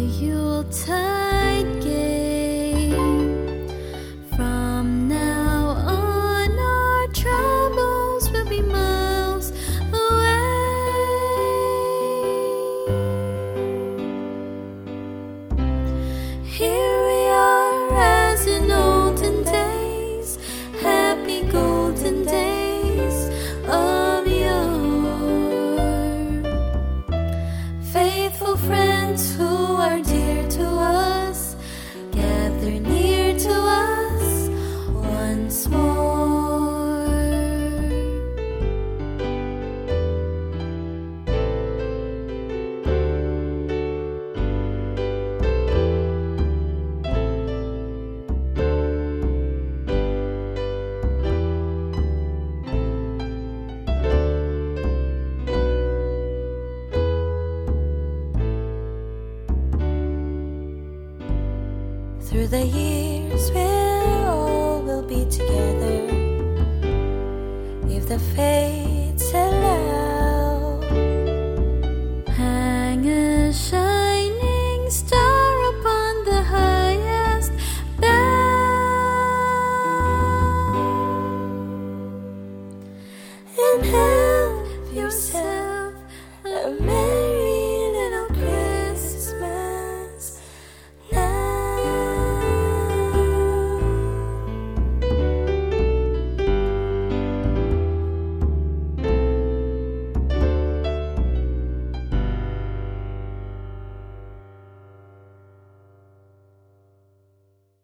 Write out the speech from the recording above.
Yuletide gay. From now on, our troubles will be miles away. Here we are as in olden days, happy golden days of yore. Faithful friends who Through the years, we all will be together. If the allow,